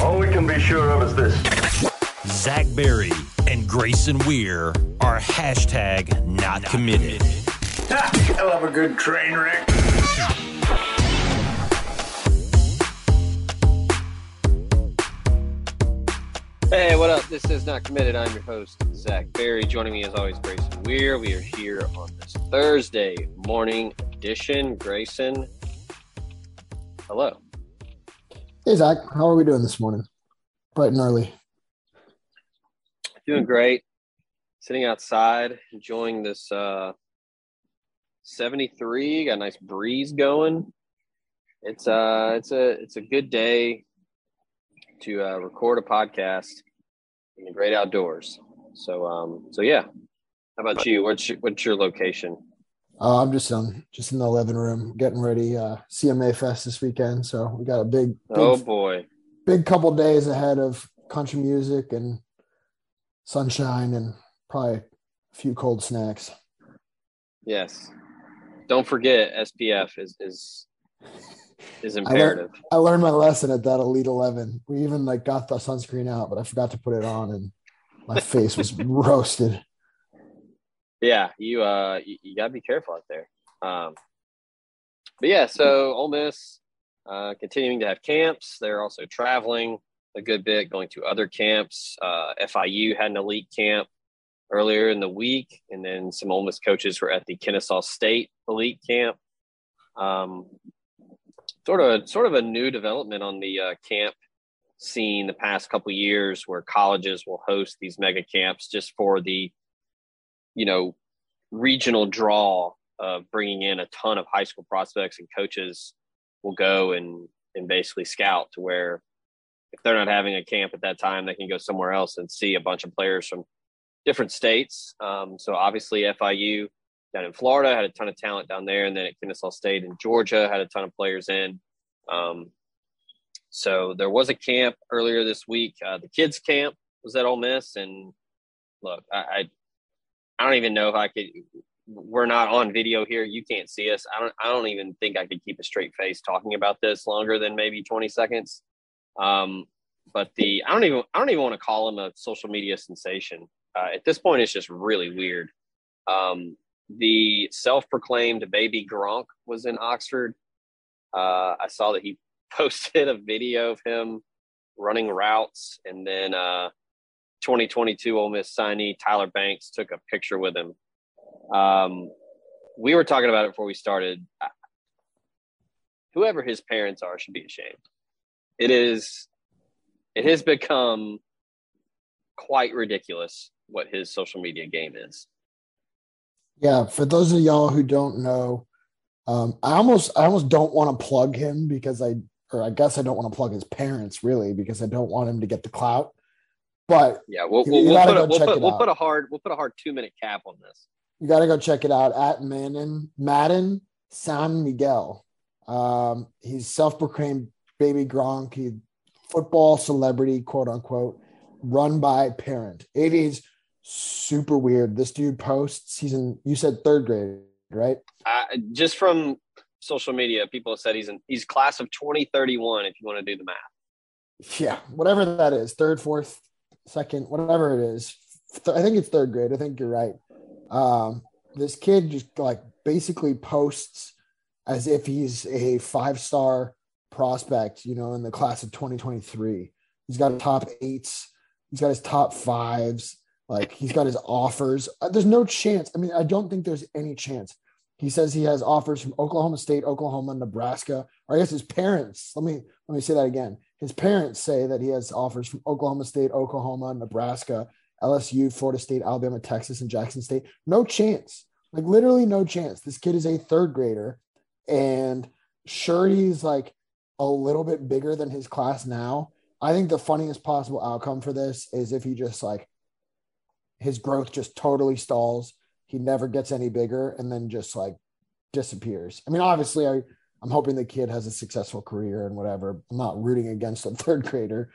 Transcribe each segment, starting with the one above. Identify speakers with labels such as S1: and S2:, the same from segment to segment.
S1: All we can be sure of is this.
S2: Zach Berry and Grayson Weir are hashtag not committed.
S1: I love a good train wreck.
S3: Hey, what up? This is Not Committed. I'm your host, Zach Berry. Joining me as always, Grayson Weir. We are here on this Thursday morning edition. Grayson, hello.
S4: Hey Zach, how are we doing this morning? Bright and early.
S3: Doing great. Sitting outside, enjoying this uh 73. Got a nice breeze going. It's uh it's a it's a good day to uh, record a podcast in the great outdoors. So um so yeah. How about you? What's your, what's your location?
S4: Uh, I'm just um just in the living room getting ready. Uh, CMA Fest this weekend, so we got a big, big
S3: Oh boy.
S4: big couple days ahead of country music and sunshine and probably a few cold snacks.
S3: Yes. Don't forget SPF is is is
S4: I
S3: imperative.
S4: learned, I learned my lesson at that Elite Eleven. We even like got the sunscreen out, but I forgot to put it on, and my face was roasted.
S3: Yeah, you uh you, you gotta be careful out there. Um but yeah, so Ole Miss uh continuing to have camps. They're also traveling a good bit, going to other camps. Uh FIU had an elite camp earlier in the week, and then some Ole Miss coaches were at the Kennesaw State elite camp. Um sort of sort of a new development on the uh, camp scene the past couple years where colleges will host these mega camps just for the you know regional draw of bringing in a ton of high school prospects and coaches will go and and basically scout to where if they're not having a camp at that time they can go somewhere else and see a bunch of players from different states. Um, so obviously fiu down in florida had a ton of talent down there and then at kennesaw state in georgia had a ton of players in. Um, so there was a camp earlier this week. Uh, the kids camp was at Ole Miss and look I, I I don't even know if I could. We're not on video here. You can't see us. I don't. I don't even think I could keep a straight face talking about this longer than maybe twenty seconds. Um, but the I don't even. I don't even want to call him a social media sensation. Uh, at this point, it's just really weird. Um, the self-proclaimed baby Gronk was in Oxford. Uh, I saw that he posted a video of him running routes, and then uh, 2022 Ole Miss signee Tyler Banks took a picture with him. Um, we were talking about it before we started. Whoever his parents are should be ashamed. It is. It has become quite ridiculous what his social media game is.
S4: Yeah, for those of y'all who don't know, um, I almost I almost don't want to plug him because I or I guess I don't want to plug his parents really because I don't want him to get the clout. But
S3: Yeah, we'll,
S4: You-
S3: we'll,
S4: you
S3: we'll,
S4: gotta
S3: put, a, we'll, put, we'll put a hard we'll put a hard two minute cap on this.
S4: you got to go check it out at Madden Madden San Miguel. Um, he's self-proclaimed baby Gronk, he football celebrity, quote unquote, run by parent. It is super weird. This dude posts. He's in. You said third grade, right?
S3: Uh, just from social media, people have said he's in he's class of 2031. If you want to do the math.
S4: Yeah, whatever that is, third, fourth, second, whatever it is. I think it's third grade. I think you're right. Um, this kid just like basically posts as if he's a five star prospect, you know, in the class of 2023. He's got top eights, he's got his top fives, like he's got his offers. Uh, There's no chance. I mean, I don't think there's any chance. He says he has offers from Oklahoma State, Oklahoma, Nebraska, or I guess his parents. Let me let me say that again. His parents say that he has offers from Oklahoma State, Oklahoma, Nebraska, LSU, Florida State, Alabama, Texas, and Jackson State. No chance. Like literally no chance. This kid is a third grader, and sure he's like a little bit bigger than his class now. I think the funniest possible outcome for this is if he just like his growth just totally stalls. He never gets any bigger and then just like disappears. I mean, obviously, I, I'm hoping the kid has a successful career and whatever. I'm not rooting against a third grader,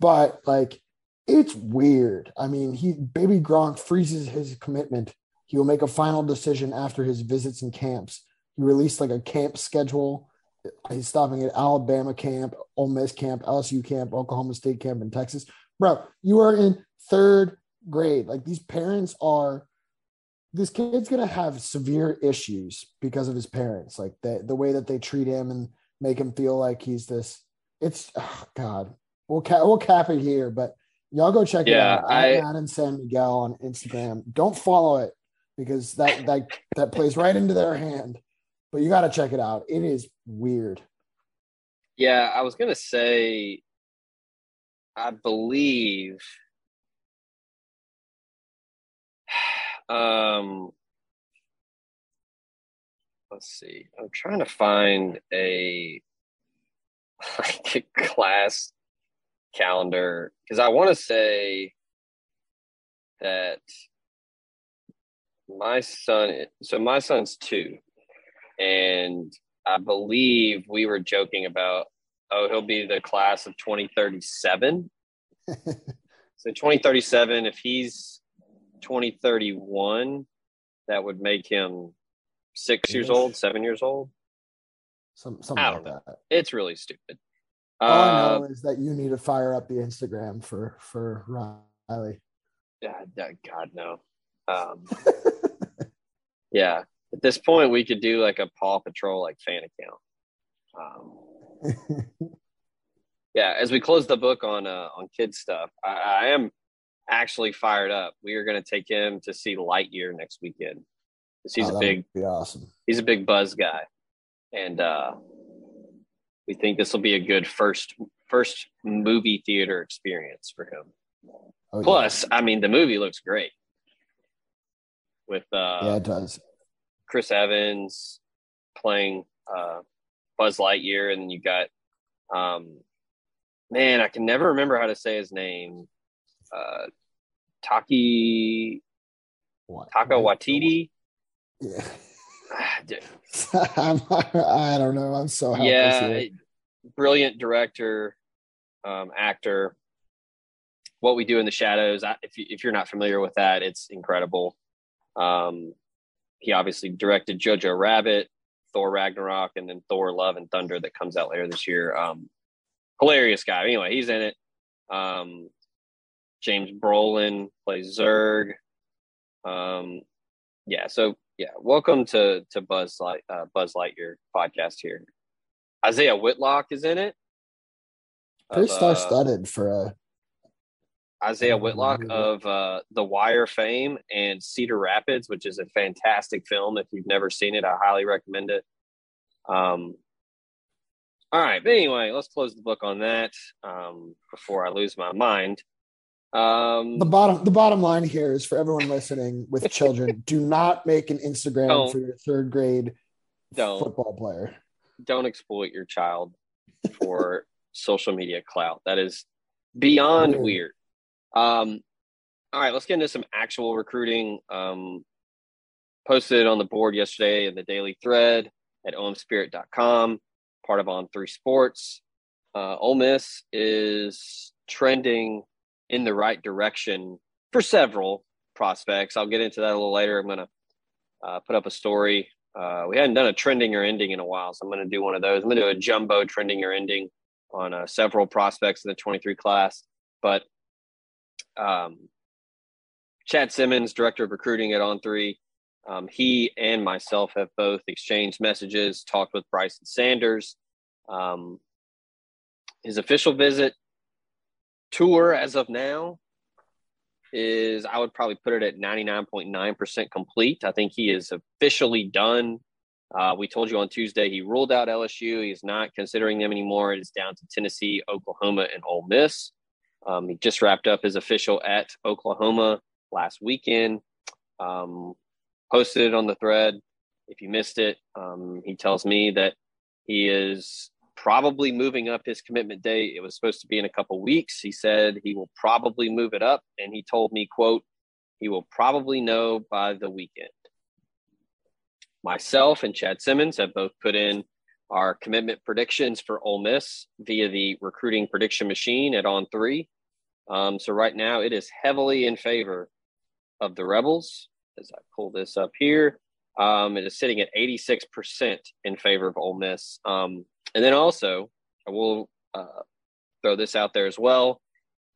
S4: but like it's weird. I mean, he baby Gronk freezes his commitment. He will make a final decision after his visits and camps. He released like a camp schedule he's stopping at Alabama camp, Ole Miss camp, LSU camp, Oklahoma State camp, and Texas. Bro, you are in third grade. Like these parents are. This kid's gonna have severe issues because of his parents, like the the way that they treat him and make him feel like he's this. It's oh God. We'll cap we'll cap it here, but y'all go check
S3: Yeah,
S4: it out.
S3: I-
S4: I, Madden San Miguel on Instagram. Don't follow it because that that that plays right into their hand. But you got to check it out. It is weird.
S3: Yeah, I was gonna say, I believe, um, let's see. I'm trying to find a like a class calendar because I want to say that my son. So my son's two, and I believe we were joking about, oh, he'll be the class of 2037. so 2037, if he's 2031, that would make him six years old, seven years old.
S4: Some something
S3: I
S4: like
S3: don't
S4: that.
S3: It's really stupid.
S4: All I
S3: Uh,
S4: know is that you need to fire up the Instagram for for Riley.
S3: yeah, yeah, God, no. Um, yeah. At this point, we could do like a Paw Patrol like fan account. Um, yeah, as we close the book on uh, on kid stuff, I, I am actually fired up. We are going to take him to see Lightyear next weekend. He's
S4: Oh,
S3: a big
S4: awesome.
S3: he's a big buzz guy, and uh, we think this will be a good first first movie theater experience for him.
S4: Oh, yeah.
S3: Plus, I mean, the movie looks great with uh,
S4: yeah, it does.
S3: Chris Evans playing uh, Buzz Lightyear, and then you got um, man, I can never remember how to say his name. Uh, Taki
S4: What?
S3: Taka Watiti.
S4: Yeah.
S3: Ah, d-
S4: I'm, I don't know. I'm so helpless
S3: yeah, brilliant director, um, actor. What we do in the shadows. I, if you, if you're not familiar with that, it's incredible. Um, he obviously directed Jojo Rabbit, Thor Ragnarok, and then Thor: Love and Thunder that comes out later this year. Um, hilarious guy. Anyway, he's in it. Um, James Brolin plays Zurg. Um, yeah. So yeah, welcome to to Buzz Light uh, Buzz Lightyear podcast here. Isiah Whitlock is in it.
S4: Pretty star
S3: uh,
S4: studded for a. Isiah.
S3: Whitlock of uh, The Wire fame and Cedar Rapids, which is a fantastic film. If you've never seen it, I highly recommend it. Um, all right, but anyway, let's close the book on that um, before I lose my mind. Um,
S4: The bottom the bottom line here is for everyone listening with children, do not make an Instagram
S3: Don't.
S4: for your third grade
S3: Don't.
S4: football player.
S3: don't exploit your child for social media clout. That is beyond
S4: Weird.
S3: weird. Um, all right, let's get into some actual recruiting. Um, posted on the board yesterday in the daily thread at omspirit.com, part of On Three Sports. Uh, Ole Miss is trending in the right direction for several prospects. I'll get into that a little later. I'm going to uh, put up a story. Uh, we hadn't done a trending or ending in a while, so I'm going to do one of those. I'm going to do a jumbo trending or ending on uh, several prospects in the 23 class. But um, Chad Simmons, director of recruiting at On Three, um, he and myself have both exchanged messages, talked with Bryson Sanders. Um, his official visit tour as of now is I would probably put it at 99.9% complete. I think he is officially done. Uh, we told you on Tuesday he ruled out LSU. He's not considering them anymore. It is down to Tennessee, Oklahoma, and Ole Miss. Um, he just wrapped up his official at Oklahoma last weekend. Um, posted it on the thread. If you missed it, um, he tells me that he is probably moving up his commitment date. It was supposed to be in a couple weeks. He said he will probably move it up, and he told me, "quote He will probably know by the weekend." Myself and Chad Simmons have both put in our commitment predictions for Ole Miss via the recruiting prediction machine at On Three. Um, so right now, it is heavily in favor of the Rebels. As I pull this up here, Um, it is sitting at 86% in favor of Ole Miss. Um, and then also, I will uh, throw this out there as well.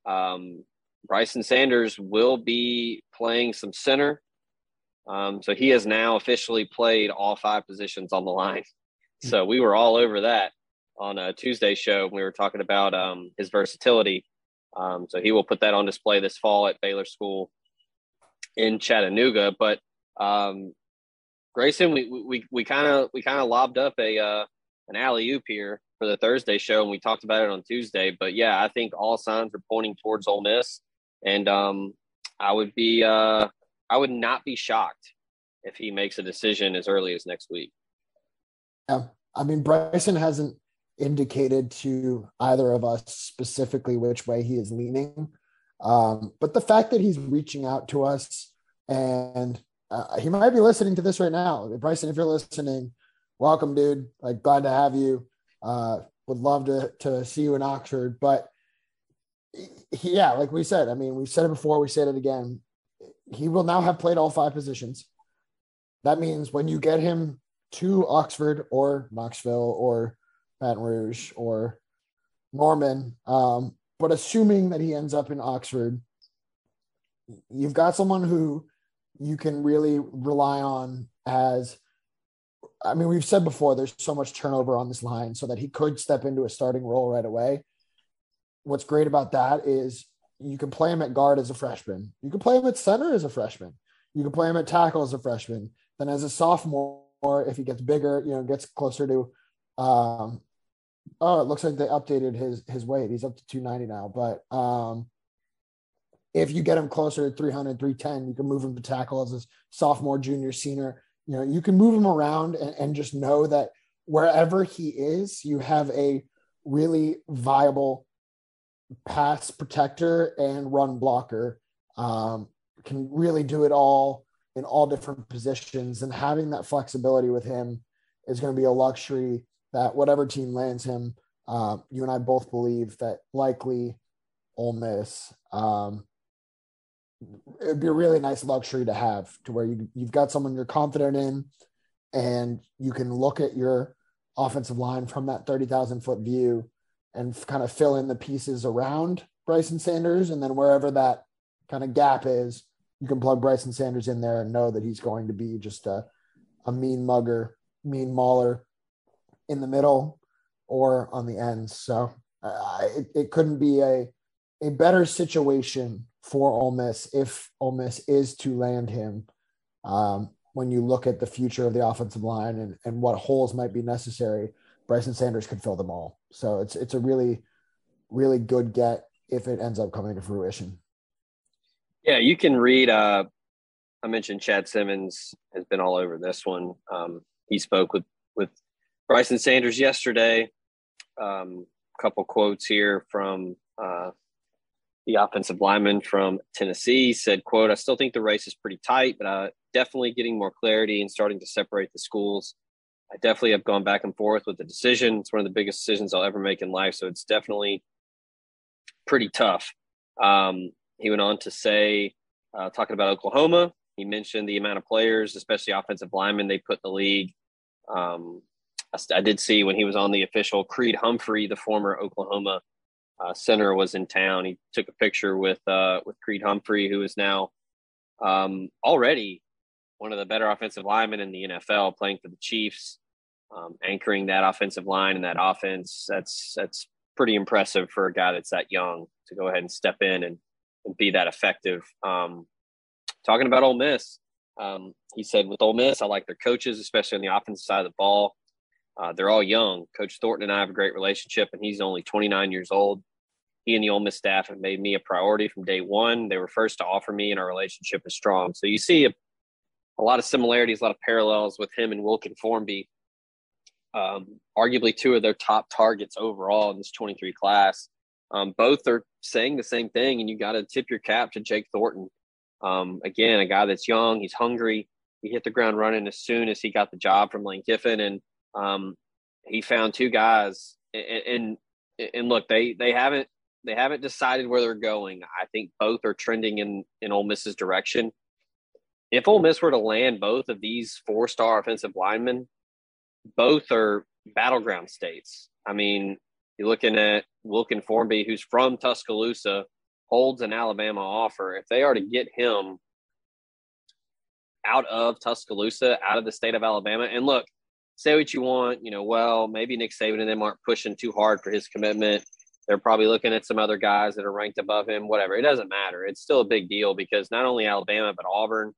S3: Um, Bryson Sanders will be playing some center. Um, so he has now officially played all five positions on the line. So we were all over that on a Tuesday show. We were talking about um, his versatility. Um, so he will put that on display this fall at Baylor School in Chattanooga. But um, Grayson, we we we kind of we kind of lobbed up a uh, an alley oop here for the Thursday show, and we talked about it on Tuesday. But yeah, I think all signs are pointing towards Ole Miss, and um, I would be uh, I would not be shocked if he makes a decision as early as next week.
S4: Yeah, I mean Bryson hasn't indicated to either of us specifically which way he is leaning. Um, but the fact that he's reaching out to us and uh, he might be listening to this right now. Bryson, if you're listening, welcome, dude. Like, glad to have you. Uh, would love to to see you in Oxford. But yeah, like we said, I mean, we've said it before, we said it again. He will now have played all five positions. That means when you get him to Oxford or Knoxville or Baton Rouge or Norman, um, but assuming that he ends up in Oxford, you've got someone who you can really rely on as I mean, we've said before there's so much turnover on this line so that he could step into a starting role right away. What's great about that is you can play him at guard as a freshman. You can play him at center as a freshman. You can play him at tackle as a freshman. Then as a sophomore, if he gets bigger, you know, gets closer to um oh, it looks like they updated his his weight. He's up to 290 now, but um if you get him closer to 300, 310, you can move him to tackle as a sophomore, junior, senior. You know, you can move him around and, and just know that wherever he is, you have a really viable pass protector and run blocker. Um, can really do it all in all different positions. And having that flexibility with him is going to be a luxury that whatever team lands him, uh, you and I both believe that likely Ole Miss. Um, it'd be a really nice luxury to have to where you, you've got someone you're confident in and you can look at your offensive line from that 30,000 foot view and kind of fill in the pieces around Bryson Sanders. And then wherever that kind of gap is, you can plug Bryson Sanders in there and know that he's going to be just a, a mean mugger, mean mauler in the middle or on the ends. So uh, it, it couldn't be a, a better situation for Ole Miss if Ole Miss is to land him. Um, when you look at the future of the offensive line and, and what holes might be necessary, Bryson Sanders could fill them all. So it's it's a really, really good get if it ends up coming to fruition.
S3: Yeah, you can read. Uh, I mentioned Chad Simmons has been all over this one. Um, he spoke with with Bryson Sanders yesterday. Um, a couple quotes here from uh, the offensive lineman from Tennessee said, quote, I still think the race is pretty tight, but uh, definitely getting more clarity and starting to separate the schools. I definitely have gone back and forth with the decision. It's one of the biggest decisions I'll ever make in life. So it's definitely pretty tough. Um, he went on to say, uh, talking about Oklahoma, he mentioned the amount of players, especially offensive linemen, they put in the league. Um, I, I did see when he was on the official Creed Humphrey, the former Oklahoma uh, center was in town. He took a picture with uh, with Creed Humphrey, who is now um, already one of the better offensive linemen in the NFL, playing for the Chiefs, um, anchoring that offensive line and that offense. That's that's pretty impressive for a guy that's that young to go ahead and step in and, and be that effective. Um, talking about Ole Miss, um, he said with Ole Miss, I like their coaches, especially on the offensive side of the ball. Uh, they're all young. Coach Thornton and I have a great relationship, and he's only 29 years old. He and the Ole Miss staff have made me a priority from day one. They were first to offer me, and our relationship is strong. So you see a, a lot of similarities, a lot of parallels with him and Wilkin Formby. Um, arguably two of their top targets overall in this 23 class. Um, both are saying the same thing, and you got to tip your cap to Jake Thornton. Um, again, a guy that's young, he's hungry. He hit the ground running as soon as he got the job from Lane Kiffin, and um, he found two guys. And, and and look, they they haven't they haven't decided where they're going. I think both are trending in in Ole Miss's direction. if Ole Miss were to land both of these four star offensive linemen, both are battleground states. I mean, you're looking at Wilkin Formby, who's from Tuscaloosa, holds an Alabama offer. If they are to get him out of Tuscaloosa, out of the state of Alabama, and look, say what you want, you know, well, maybe Nick Saban and them aren't pushing too hard for his commitment. They're probably looking at some other guys that are ranked above him, whatever. It doesn't matter. It's still a big deal because not only Alabama, but Auburn,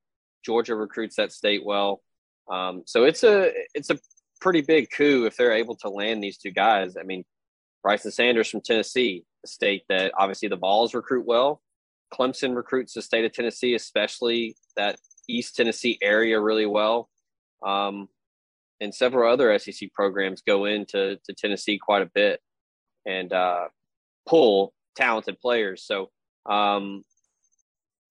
S3: Georgia recruits that state well. Um, so it's a it's a pretty big coup if they're able to land these two guys. I mean, Bryson Sanders from Tennessee, a state that obviously the Vols recruit well. Clemson recruits the state of Tennessee, especially that East Tennessee area, really well. Um, and several other SEC programs go into to Tennessee quite a bit and uh, pull talented players. So, um,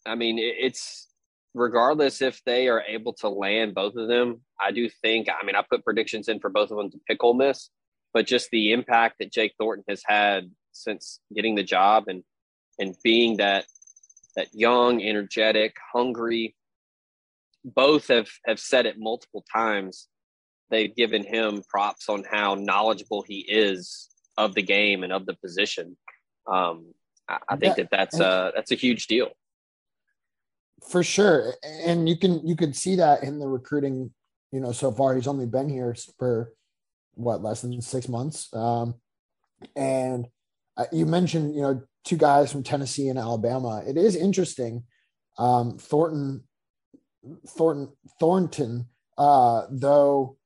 S3: I mean, it, it's regardless if they are able to land both of them. I do think. I mean, I put predictions in for both of them to pick Ole Miss, but just the impact that Jake Thornton has had since getting the job and and being that that young, energetic, hungry. Both have have said it multiple times. They've given him props on how knowledgeable he is of the game and of the position. Um, I, I think that that's a that's a huge deal
S4: for sure, and you can you could see that in the recruiting. You know, so far he's only been here for what less than six months, um, and uh, you mentioned you know two guys from Tennessee and Alabama. It is interesting. Um, Thornton, Thornton, Thornton, uh, though,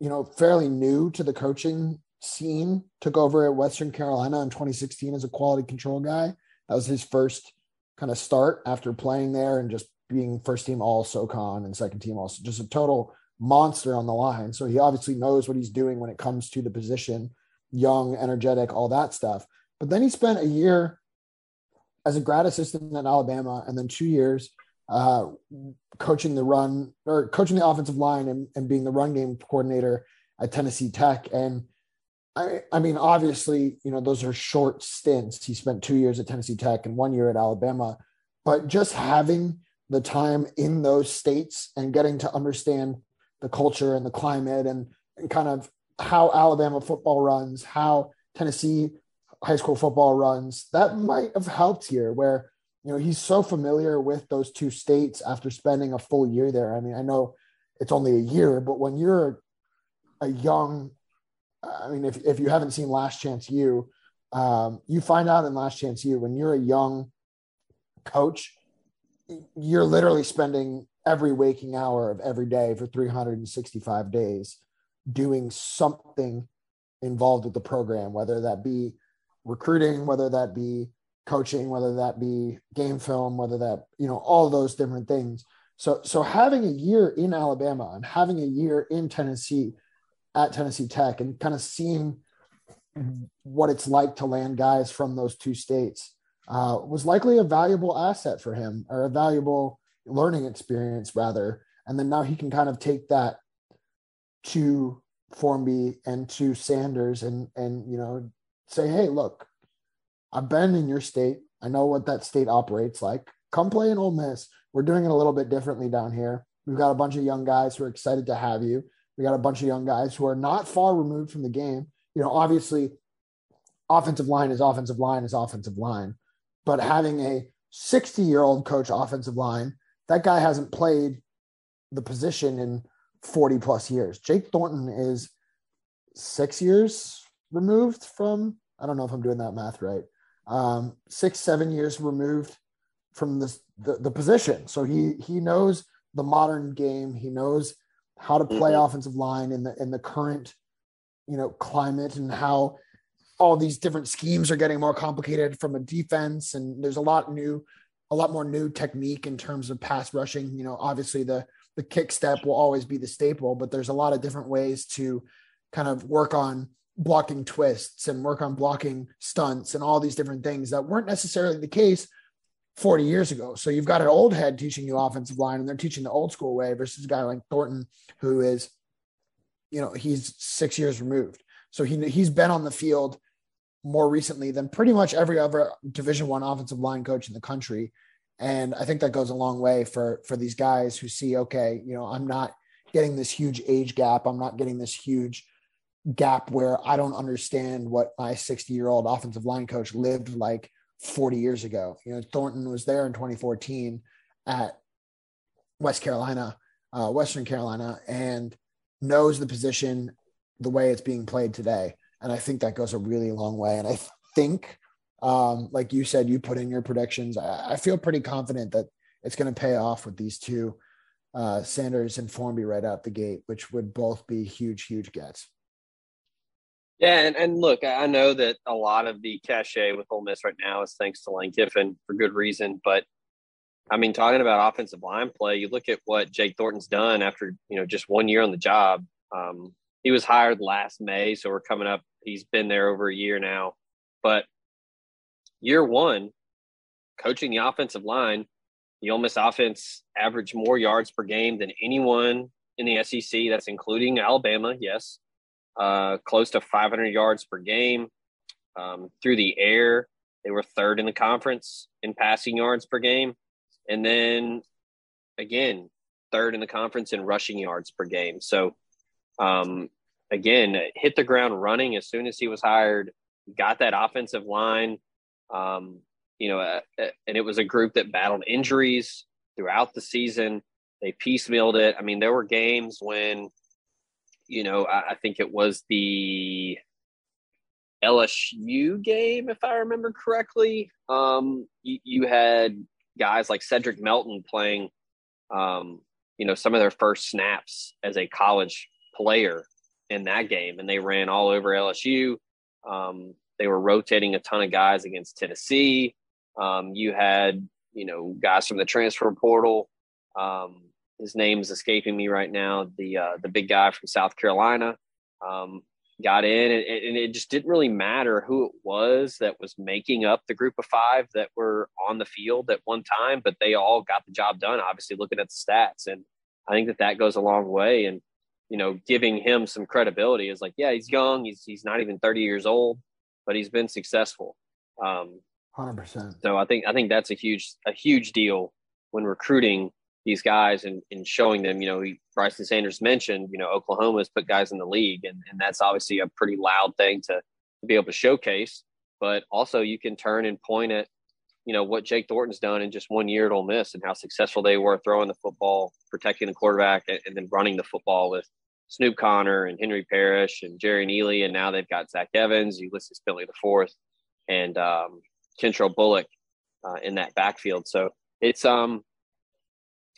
S4: you know, fairly new to the coaching scene, took over at Western Carolina in 2016 as a quality control guy. That was his first kind of start after playing there and just being first team all SoCon and second team also just a total monster on the line. So he obviously knows what he's doing when it comes to the position, young, energetic, all that stuff. But then he spent a year as a grad assistant in Alabama and then two years uh, coaching the run or coaching the offensive line and, and being the run game coordinator at Tennessee Tech. And I, I mean, obviously, you know, those are short stints. He spent two years at Tennessee Tech and one year at Alabama, but just having the time in those states and getting to understand the culture and the climate and, and kind of how Alabama football runs, how Tennessee high school football runs, that might have helped here where, you know, he's so familiar with those two states after spending a full year there. I mean, I know it's only a year, but when you're a young I mean, if, if you haven't seen Last Chance U, um, you find out in Last Chance U when you're a young coach, you're literally spending every waking hour of every day for 365 days doing something involved with the program, whether that be recruiting, whether that be coaching, whether that be game film, whether that, you know, all those different things. So, so having a year in Alabama and having a year in Tennessee at Tennessee Tech and kind of seeing what it's like to land guys from those two states uh, was likely a valuable asset for him or a valuable learning experience rather. And then now he can kind of take that to Formby and to Sanders and and you know say, hey, look, I've been in your state. I know what that state operates like. Come play in Ole Miss. We're doing it a little bit differently down here. We've got a bunch of young guys who are excited to have you. We got a bunch of young guys who are not far removed from the game. You know, obviously, offensive line is offensive line is offensive line, but having a 60 year old coach offensive line, that guy hasn't played the position in 40 plus years. Jake Thornton is six years removed from, I don't know if I'm doing that math right, um, six, seven years removed from this, the, the position. So he, he knows the modern game. He knows how to play mm-hmm. offensive line in the in the current you know climate and how all these different schemes are getting more complicated from a defense and there's a lot new a lot more new technique in terms of pass rushing you know obviously the the kick step will always be the staple but there's a lot of different ways to kind of work on blocking twists and work on blocking stunts and all these different things that weren't necessarily the case 40 years ago. So you've got an old head teaching you offensive line and they're teaching the old school way versus a guy like Thornton, who is, you know, he's six years removed. So he, he's been on the field more recently than pretty much every other division one offensive line coach in the country. And I think that goes a long way for for these guys who see, okay, you know, I'm not getting this huge age gap. I'm not getting this huge gap where I don't understand what my 60 year old offensive line coach lived like 40 years ago. You know, Thornton was there in 2014 at West Carolina, uh, Western Carolina, and knows the position the way it's being played today. And I think that goes a really long way. And I think, um, like you said, you put in your predictions. I, I feel pretty confident that it's going to pay off with these two, uh, Sanders and Formby right out the gate, which would both be huge, huge gets.
S3: Yeah, and, and look, I know that a lot of the cachet with Ole Miss right now is thanks to Lane Kiffin for good reason. But I mean, talking about offensive line play, you look at what Jake Thornton's done after you know just one year on the job. Um, he was hired last May, so we're coming up. He's been there over a year now, but year one, coaching the offensive line, the Ole Miss offense averaged more yards per game than anyone in the SEC. That's including Alabama, yes uh, close to 500 yards per game. Um, through the air, they were third in the conference in passing yards per game. And then again, third in the conference in rushing yards per game. So, um, again, hit the ground running as soon as he was hired, got that offensive line. Um, you know, uh, uh and it was a group that battled injuries throughout the season. They piecemealed it. I mean, there were games when you know, I, I think it was the LSU game, if I remember correctly. Um, you, you, had guys like Cedric Melton playing, um, you know, some of their first snaps as a college player in that game, and they ran all over LSU. Um, they were rotating a ton of guys against Tennessee. Um, you had, you know, guys from the transfer portal. Um, his name's escaping me right now. The uh, the big guy from South Carolina um, got in, and, and, it just didn't really matter who it was that was making up the group of five that were on the field at one time, but they all got the job done. Obviously, looking at the stats, and I think that that goes a long way. And you know, giving him some credibility is like, yeah, he's young, he's he's not even thirty years old, but he's been successful. Um,
S4: Hundred percent.
S3: So I think I think that's a huge a huge deal when recruiting these guys and, and showing them, you know, Bryson Sanders mentioned, you know, Oklahoma's put guys in the league, and, and that's obviously a pretty loud thing to, to be able to showcase. But also, you can turn and point at, you know, what Jake Thornton's done in just one year at Ole Miss and how successful they were throwing the football, protecting the quarterback, and, and then running the football with Snoop Conner and Henry Parrish and Jerrion Ealy, and now they've got Zach Evans, Ulysses Bentley the fourth, and um, Kentrell Bullock uh, in that backfield. So it's um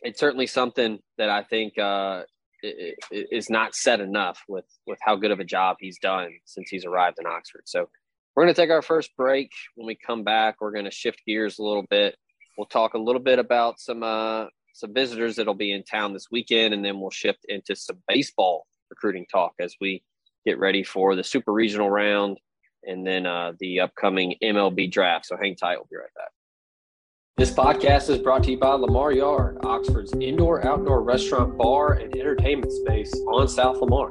S3: it's certainly something that I think uh, is not said enough with with how good of a job he's done since he's arrived in Oxford. So we're going to take our first break. When we come back, we're going to shift gears a little bit. We'll talk a little bit about some uh, some visitors that'll be in town this weekend, and then we'll shift into some baseball recruiting talk as we get ready for the super regional round and then uh, the upcoming MLB draft. So hang tight. We'll be right back. This podcast is brought to you by Lamar Yard, Oxford's indoor outdoor restaurant, bar, and entertainment space on South Lamar.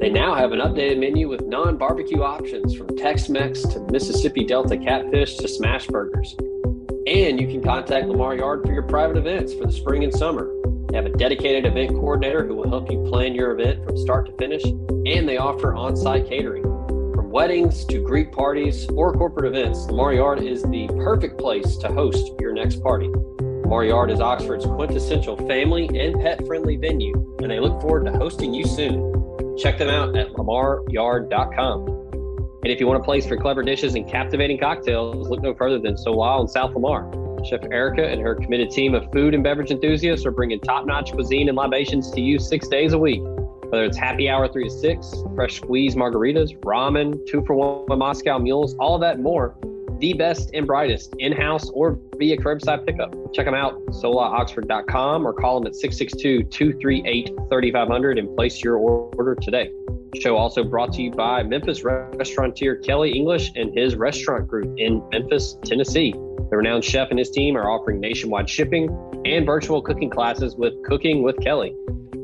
S3: They now have an updated menu with non barbecue options from Tex Mex to Mississippi Delta catfish to smash burgers. And you can contact Lamar Yard for your private events for the spring and summer. They have a dedicated event coordinator who will help you plan your event from start to finish, and they offer on site catering weddings to Greek parties or corporate events, Lamar Yard is the perfect place to host your next party. Lamar Yard is Oxford's quintessential family and pet friendly venue, and they look forward to hosting you soon. Check them out at lamaryard.com. And if you want a place for clever dishes and captivating cocktails, look no further than Sola in South Lamar. Chef Erica and her committed team of food and beverage enthusiasts are bringing top notch cuisine and libations to you six days a week. Whether it's happy hour three to six, fresh squeeze margaritas, ramen, two for one Moscow mules, all of that more. The best and brightest in house or via curbside pickup. Check them out, solaoxford.com or call them at 662 238 3500 and place your order today. Show also brought to you by Memphis restaurateur Kelly English and his restaurant group in Memphis, Tennessee. The renowned chef and his team are offering nationwide shipping and virtual cooking classes with Cooking with Kelly.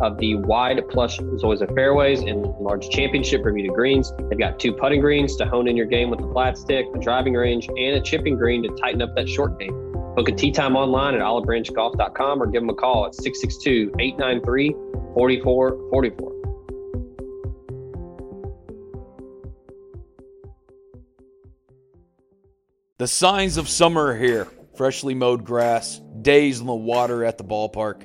S3: of the wide plush Zoysia fairways and large championship Bermuda greens. They've got two putting greens to hone in your game with the flat stick, a driving range, and a chipping green to tighten up that short game. Book a tee time online at olivebranchgolf.com or give them a call at 662 893 4444.
S5: The signs of summer are here freshly mowed grass, days in the water at the ballpark,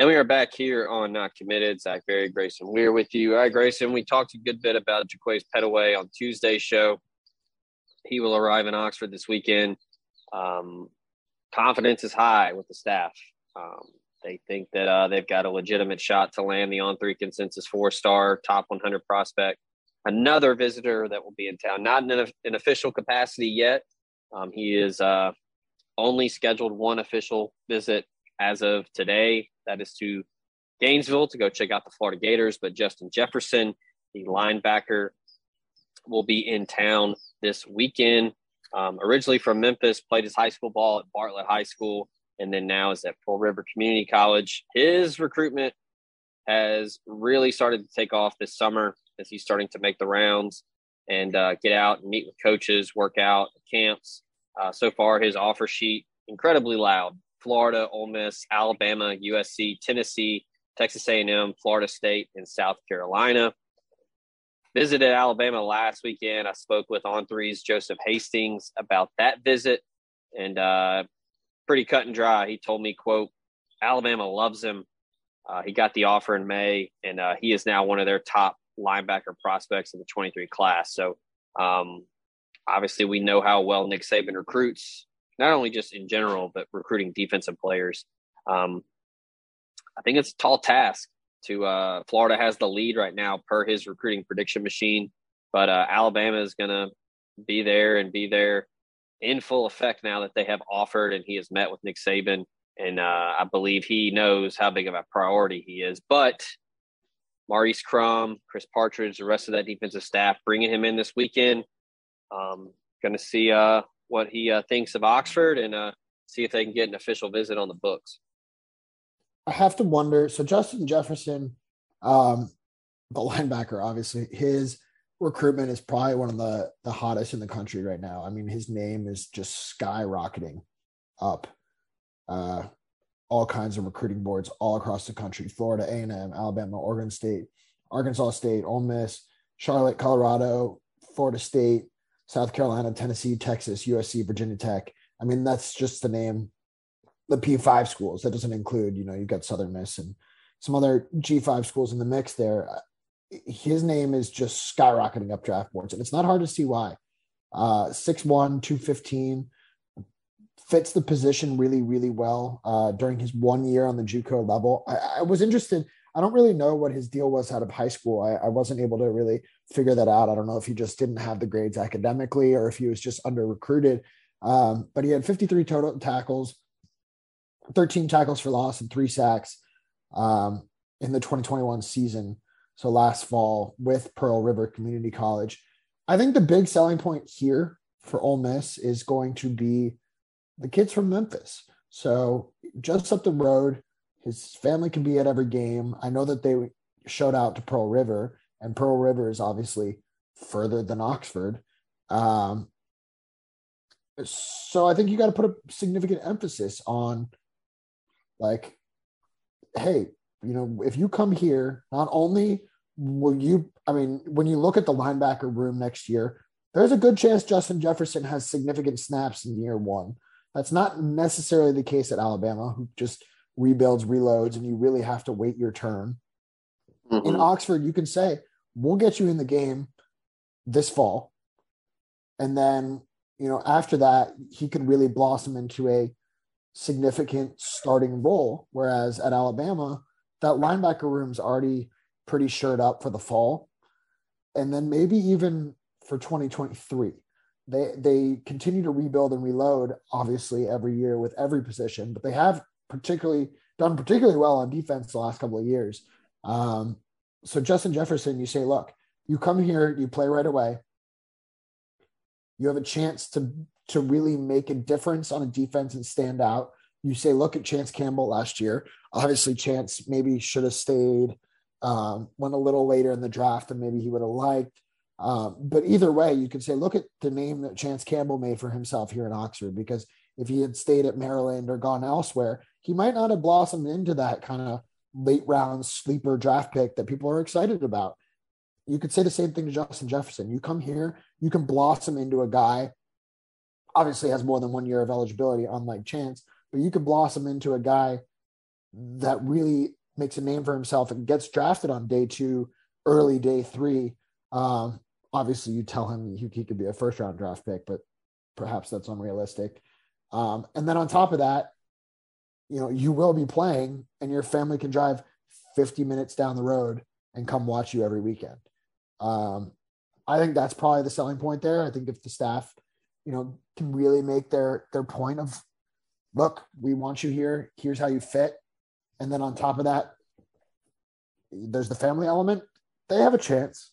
S3: And we are back here on Not Committed. Zach Berry, Grayson Weir with you. All right, Grayson, we talked a good bit about Jaquays Pettaway on Tuesday's show. He will arrive in Oxford this weekend. Um, confidence is high with the staff. Um, they think that uh, they've got a legitimate shot to land the on three consensus four star top 100 prospect. Another visitor that will be in town, not in an, an official capacity yet. Um, he is uh, only scheduled one official visit as of today. That is to Gainesville to go check out the Florida Gators. But Justin Jefferson, the linebacker, will be in town this weekend. Um, originally from Memphis, played his high school ball at Bartlett High School, and then now is at Pearl River Community College. His recruitment has really started to take off this summer as he's starting to make the rounds and uh, get out and meet with coaches, work out camps. Uh, so far, his offer sheet incredibly loud. Florida, Ole Miss, Alabama, USC, Tennessee, Texas A&M, Florida State, and South Carolina. Visited Alabama last weekend. I spoke with On Three's Joseph Hastings about that visit, and uh, pretty cut and dry. He told me, "quote Alabama loves him. Uh, he got the offer in May, and uh, he is now one of their top linebacker prospects in the 23 class. So, um, obviously, we know how well Nick Saban recruits not only just in general, but recruiting defensive players. Um, I think it's a tall task to uh, Florida has the lead right now per his recruiting prediction machine, but uh, Alabama is going to be there and be there in full effect now that they have offered and he has met with Nick Saban. And uh, I believe he knows how big of a priority he is. But Maurice Crum, Chris Partridge, the rest of that defensive staff bringing him in this weekend. Um, going to see uh, what he uh, thinks of Oxford and uh, see if they can get an official visit on the books.
S4: I have to wonder. So Justin Jefferson, um, the linebacker, obviously, his recruitment is probably one of the the hottest in the country right now. I mean, his name is just skyrocketing up. Uh, all kinds of recruiting boards all across the country: Florida A&M, Alabama, Oregon State, Arkansas State, Ole Miss, Charlotte, Colorado, Florida State, South Carolina, Tennessee, Texas, USC, Virginia Tech. I mean, that's just the name, the P5 schools. That doesn't include, you know, you've got Southern Miss and some other G5 schools in the mix there. His name is just skyrocketing up draft boards, and it's not hard to see why. Uh, 6'1, 215, fits the position really, really well uh, during his one year on the JUCO level. I, I, was interested. I don't really know what his deal was out of high school. I, I, wasn't able to really figure that out. I don't know if he just didn't have the grades academically or if he was just under recruited. Um, but he had 53 total tackles, 13 tackles for loss, and three sacks um, in the 2021 season. So last fall with Pearl River Community College. I think the big selling point here for Ole Miss is going to be the kid's from Memphis. So just up the road, his family can be at every game. I know that they showed out to Pearl River, and Pearl River is obviously further than Oxford. Um, so I think you got to put a significant emphasis on, like, hey, you know, if you come here, not only will you, I mean, when you look at the linebacker room next year, there's a good chance Justin Jefferson has significant snaps in year one. That's not necessarily the case at Alabama, who just rebuilds, reloads, and you really have to wait your turn. Mm-hmm. In Oxford, you can say, we'll get you in the game this fall. And then, you know, after that, he could really blossom into a significant starting role. Whereas at Alabama, that linebacker room's already pretty shored up for the fall. And then maybe even for 2023 they they continue to rebuild and reload obviously every year with every position, but they have particularly done particularly well on defense the last couple of years. Um, so Justin Jefferson, you say, look, you come here, you play right away. You have a chance to to really make a difference on a defense and stand out. You say, look at Chance Campbell last year. Obviously, Chance maybe should have stayed, um, went a little later in the draft and maybe he would have liked. Um, but either way, you could say, look at the name that Chance Campbell made for himself here in Oxford, because if he had stayed at Maryland or gone elsewhere, he might not have blossomed into that kind of late round sleeper draft pick that people are excited about. You could say the same thing to Justin Jefferson. You come here, you can blossom into a guy, obviously has more than one year of eligibility, unlike Chance, but you could blossom into a guy that really makes a name for himself and gets drafted on day two, early day three. Um, obviously you tell him he, he could be a first round draft pick, but perhaps that's unrealistic. Um, and then on top of that, you know, you will be playing and your family can drive 50 minutes down the road and come watch you every weekend. Um, I think that's probably the selling point there. I think if the staff, you know, can really make their their point of, look, we want you here. Here's how you fit, and then on top of that, there's the family element. They have a chance.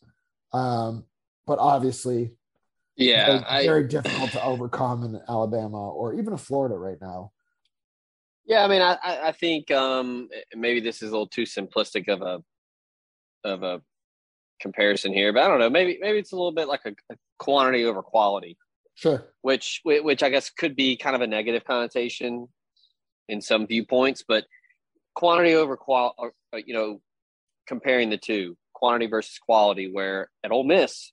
S4: Um, but obviously,
S3: yeah,
S4: very, very difficult to overcome in Alabama or even in Florida right now.
S3: Yeah, I mean, I I think um, maybe this is a little too simplistic of a of a comparison here, but I don't know. Maybe maybe it's a little bit like a, a quantity over quality.
S4: Sure.
S3: Which which I guess could be kind of a negative connotation in some viewpoints, but quantity over qual, uh, you know, comparing the two, quantity versus quality. Where at Ole Miss,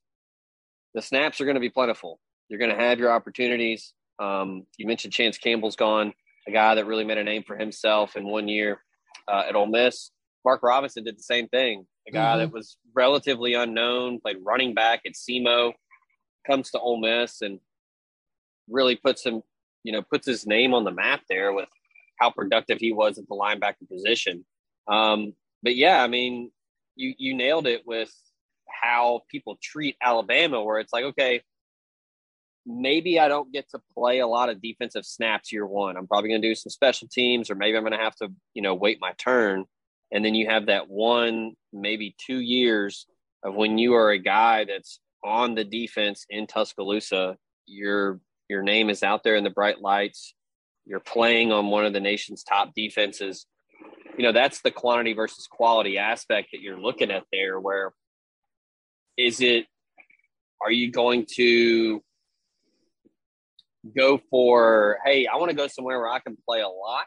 S3: the snaps are going to be plentiful. You're going to have your opportunities. Um, you mentioned Chance Campbell's gone, a guy that really made a name for himself in one year uh, at Ole Miss. Mark Robinson did the same thing. A guy mm-hmm. that was relatively unknown, played running back at SEMO, comes to Ole Miss and really puts him, you know, puts his name on the map there with how productive he was at the linebacker position. Um, but yeah, I mean, you you nailed it with how people treat Alabama, where it's like, okay, maybe I don't get to play a lot of defensive snaps year one. I'm probably going to do some special teams, or maybe I'm going to have to, you know, wait my turn. And then you have that one, maybe two years of when you are a guy that's on the defense in Tuscaloosa. Your your name is out there in the bright lights. You're playing on one of the nation's top defenses. You know, that's the quantity versus quality aspect that you're looking at there, where is it are you going to go for hey i want to go somewhere where i can play a lot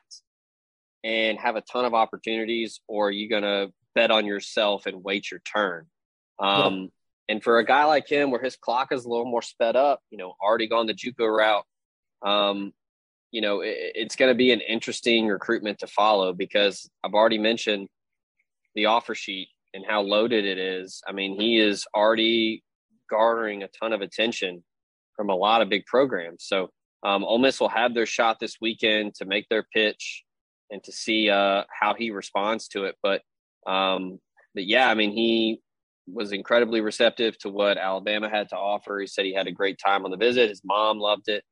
S3: and have a ton of opportunities or are you going to bet on yourself and wait your turn um, yeah. and for a guy like him where his clock is a little more sped up you know already gone the juco route um, you know it, it's going to be an interesting recruitment to follow because i've already mentioned the offer sheet and how loaded it is. I mean, he is already garnering a ton of attention from a lot of big programs. So um, Ole Miss will have their shot this weekend to make their pitch and to see uh, how he responds to it. But um, but yeah, I mean, he was incredibly receptive to what Alabama had to offer. He said he had a great time on the visit. His mom loved it.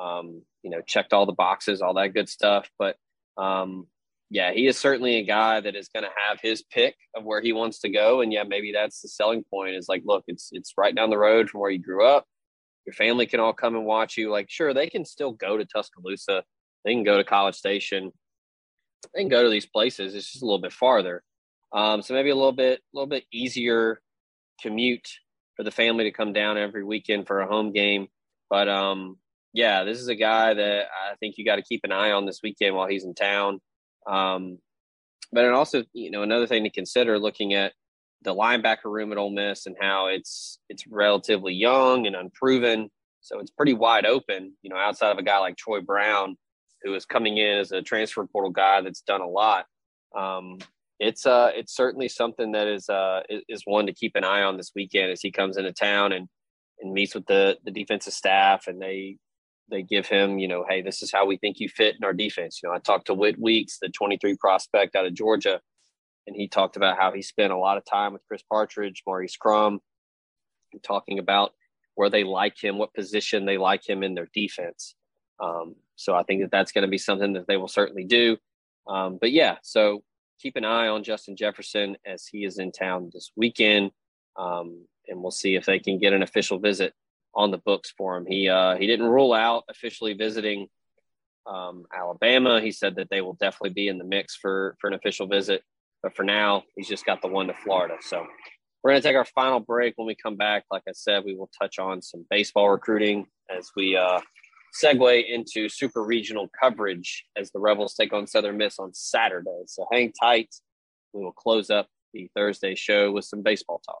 S3: Um, you know, checked all the boxes, all that good stuff. But um, yeah, he is certainly a guy that is going to have his pick of where he wants to go. And yeah, maybe that's the selling point is like, look, it's it's right down the road from where you grew up. Your family can all come and watch you. Like, sure, they can still go to Tuscaloosa. They can go to College Station. They can go to these places. It's just a little bit farther. Um, so maybe a little bit, a little bit easier commute for the family to come down every weekend for a home game. But um, yeah, this is a guy that I think you got to keep an eye on this weekend while he's in town. Um, but it also, you know, another thing to consider looking at the linebacker room at Ole Miss and how it's it's relatively young and unproven, so it's pretty wide open. You know, outside of a guy like Troy Brown, who is coming in as a transfer portal guy that's done a lot. Um, it's uh it's certainly something that is uh is one to keep an eye on this weekend as he comes into town and and meets with the the defensive staff and they they give him you know hey this is how we think you fit in our defense you know I talked to Whit Weeks the 23 prospect out of Georgia and he talked about how he spent a lot of time with Chris Partridge Maurice Crum talking about where they like him what position they like him in their defense um, so I think that that's going to be something that they will certainly do um, but yeah so keep an eye on Justin Jefferson as he is in town this weekend, um, and we'll see if they can get an official visit on the books for him. He uh, he didn't rule out officially visiting um, Alabama. He said that they will definitely be in the mix for for an official visit, but for now, he's just got the one to Florida. So we're going to take our final break. When we come back, like I said, we will touch on some baseball recruiting as we uh, segue into super regional coverage as the Rebels take on Southern Miss on Saturday. So hang tight. We will close up the Thursday show with some baseball talk.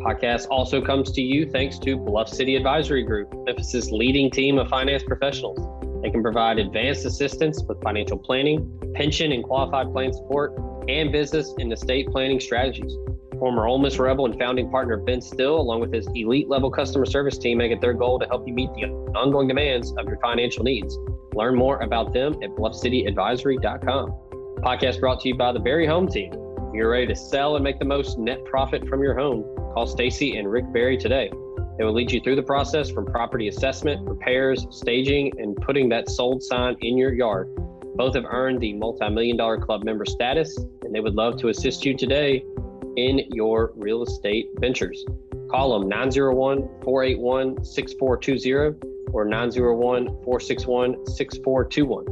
S3: Podcast also comes to you thanks to Bluff City Advisory Group, Memphis's leading team of finance professionals. They can provide advanced assistance with financial planning, pension and qualified plan support, and business and estate planning strategies. Former Ole Miss Rebel and founding partner Ben Still, along with his elite level customer service team, make it their goal to help you meet the ongoing demands of your financial needs. Learn more about them at bluffcityadvisory.com. Podcast brought to you by the Berry Home Team. You're ready to sell and make the most net profit from your home. Call Stacy and Rick Berry today. They will lead you through the process from property assessment, repairs, staging, and putting that sold sign in your yard. Both have earned the multi million dollar club member status, and they would love to assist you today in your real estate ventures. Call them 901 481 6420 or 901 461 6421.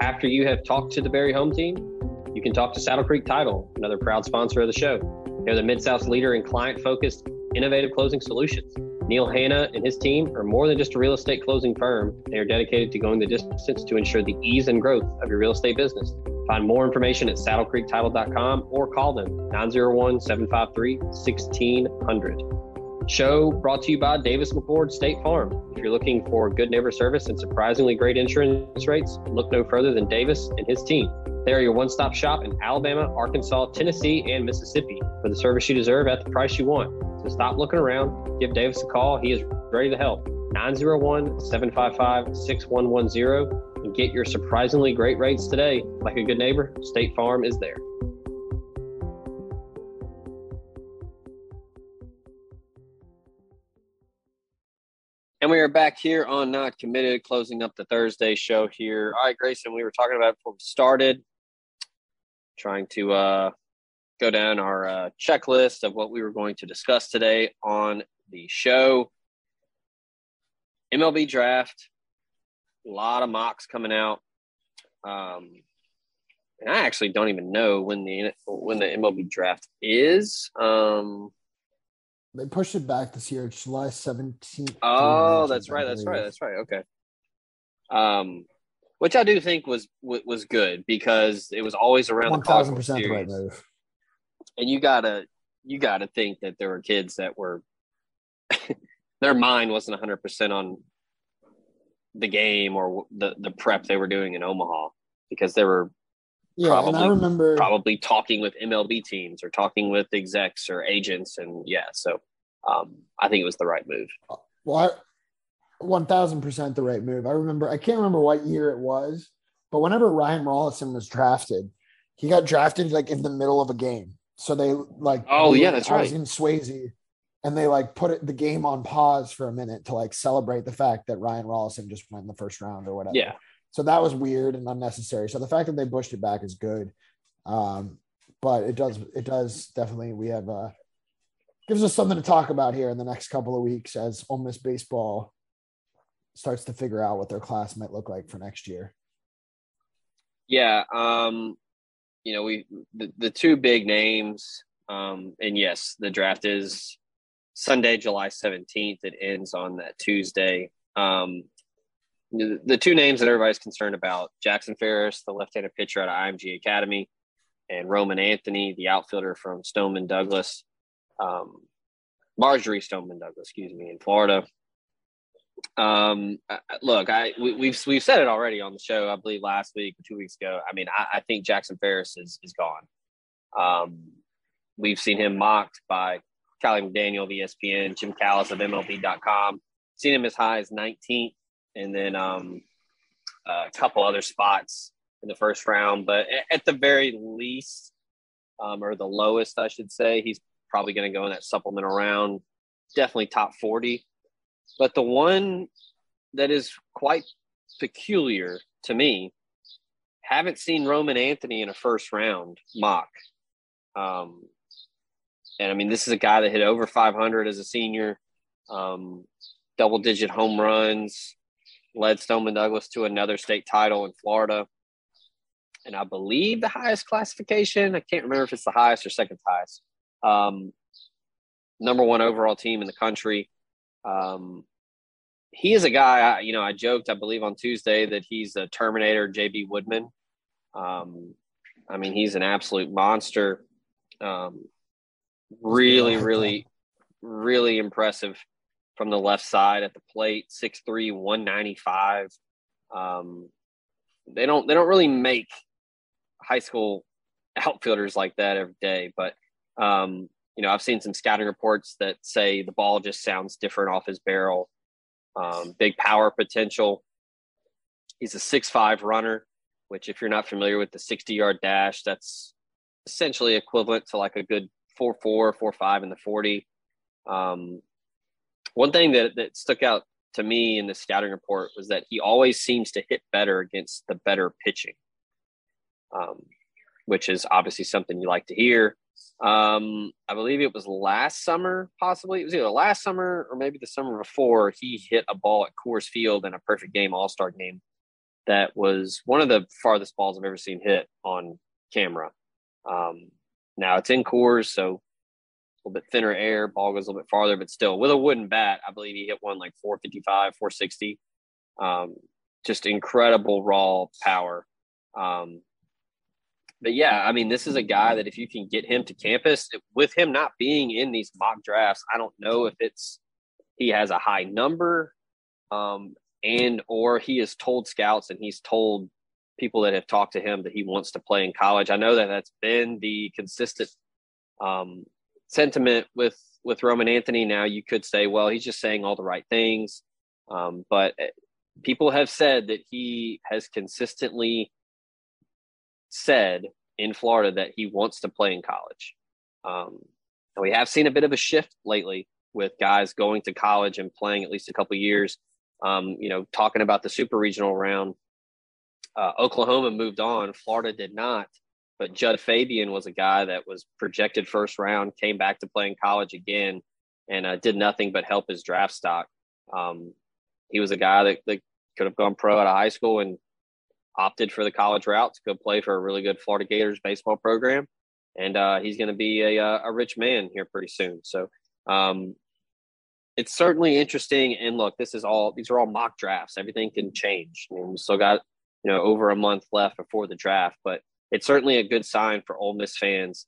S3: After you have talked to the Berry Home Team, you can talk to Saddle Creek Title, another proud sponsor of the show. They're the Mid South's leader in client focused, innovative closing solutions. Neil Hanna and his team are more than just a real estate closing firm. They are dedicated to going the distance to ensure the ease and growth of your real estate business. Find more information at saddlecreektitle.com or call them 901 753 1600. Show brought to you by Davis McCord State Farm. If you're looking for good neighbor service and surprisingly great insurance rates, look no further than Davis and his team. They are your one stop shop in Alabama, Arkansas, Tennessee, and Mississippi for the service you deserve at the price you want. So stop looking around, give Davis a call. He is ready to help. 901 755 6110 and get your surprisingly great rates today. Like a good neighbor, State Farm is there. And we are back here on Not Committed, closing up the Thursday show here. All right, Grayson, we were talking about before we started, trying to uh, go down our uh, checklist of what we were going to discuss today on the show. MLB draft, a lot of mocks coming out. Um, and I actually don't even know when the when the MLB draft is. Um,
S4: they pushed it back this year. It's July seventeenth.
S3: Oh, that's right. That's right. That's right. Okay. um, which I do think was was good because it was always around
S4: One
S3: the
S4: thousand percent the right move.
S3: and you gotta you gotta think that there were kids that were their mind wasn't 100% on the game or the the prep they were doing in Omaha because they were
S4: Yeah, and I remember
S3: probably talking with MLB teams or talking with execs or agents and yeah so um, I think it was the right move.
S4: Well, one thousand percent the right move. I remember. I can't remember what year it was, but whenever Ryan Rolison was drafted, he got drafted like in the middle of a game. So they like.
S3: Oh, yeah, that's
S4: I was
S3: right.
S4: in Swayze, and they like put it, the game on pause for a minute to like celebrate the fact that Ryan Rolison just went in the first round or whatever.
S3: Yeah.
S4: So that was weird and unnecessary. So the fact that they pushed it back is good. Um, but it does it does definitely we have uh gives us something to talk about here in the next couple of weeks as Ole Miss baseball starts to figure out what their class might look like for next year.
S3: Yeah, um, you know, we the, the two big names, um, and yes, the draft is Sunday, July seventeenth. It ends on that Tuesday. Um, the, two names that everybody's concerned about: Jackson Ferris, the left-handed pitcher out of IMG Academy, and Roman Anthony, the outfielder from Stoneman Douglas, um, Marjorie Stoneman Douglas, excuse me, in Florida. Um, look, I we, we've we've said it already on the show. I believe last week or two weeks ago. I mean, I, I think Jackson Ferris is is gone. Um, we've seen him mocked by Kiley McDaniel of ESPN, Jim Callis of MLB.com. Seen him as high as 19th, and then um, a couple other spots in the first round. But at the very least, um, or the lowest, I should say, he's probably going to go in that supplemental round. Definitely top 40. But the one that is quite peculiar to me, haven't seen Roman Anthony in a first round mock. Um, and I mean, this is a guy that hit over 500 as a senior, um, double digit home runs, led Stoneman Douglas to another state title in Florida. And I believe the highest classification, I can't remember if it's the highest or second highest. Um, number one overall team in the country. Um, he is a guy, I, you know, I joked, I believe on Tuesday that he's a Terminator, JB Woodman. Um, I mean, he's an absolute monster. Um, really, really, really impressive from the left side at the plate, 6'3", 195. Um, they don't, they don't really make high school outfielders like that every day, but, um, you know, I've seen some scouting reports that say the ball just sounds different off his barrel. Um, big power potential. He's a six-five runner, which, if you're not familiar with the 60 yard dash, that's essentially equivalent to like a good 4 4, 4 5 in the 40. Um, one thing that, that stuck out to me in the scouting report was that he always seems to hit better against the better pitching, um, which is obviously something you like to hear. Um, I believe it was last summer, possibly. It was either last summer or maybe the summer before. He hit a ball at Coors Field in a perfect game All Star game that was one of the farthest balls I've ever seen hit on camera. Um, now it's in Coors, so little bit thinner air, ball goes a little bit farther, but still with a wooden bat, I believe he hit one like 455, 460. Um, just incredible raw power. Um, but yeah, I mean, this is a guy that if you can get him to campus, with him not being in these mock drafts, I don't know if it's he has a high number, um, and or he has told scouts and he's told people that have talked to him that he wants to play in college. I know that that's been the consistent um, sentiment with with Roman Anthony. Now you could say, well, he's just saying all the right things, um, but people have said that he has consistently said in Florida that he wants to play in college. Um, and we have seen a bit of a shift lately with guys going to college and playing at least a couple years. Um, you know, talking about the super regional round, uh, Oklahoma moved on, Florida did not. But Jud Fabian was a guy that was projected first round, came back to play in college again, and uh, did nothing but help his draft stock. Um, he was a guy that, that could have gone pro out of high school and opted for the college route to go play for a really good Florida Gators baseball program, and uh, he's going to be a, a rich man here pretty soon. So, um, it's certainly interesting. And look, this is all these are all mock drafts. Everything can change. I mean, we still got you know over a month left before the draft, but it's certainly a good sign for Ole Miss fans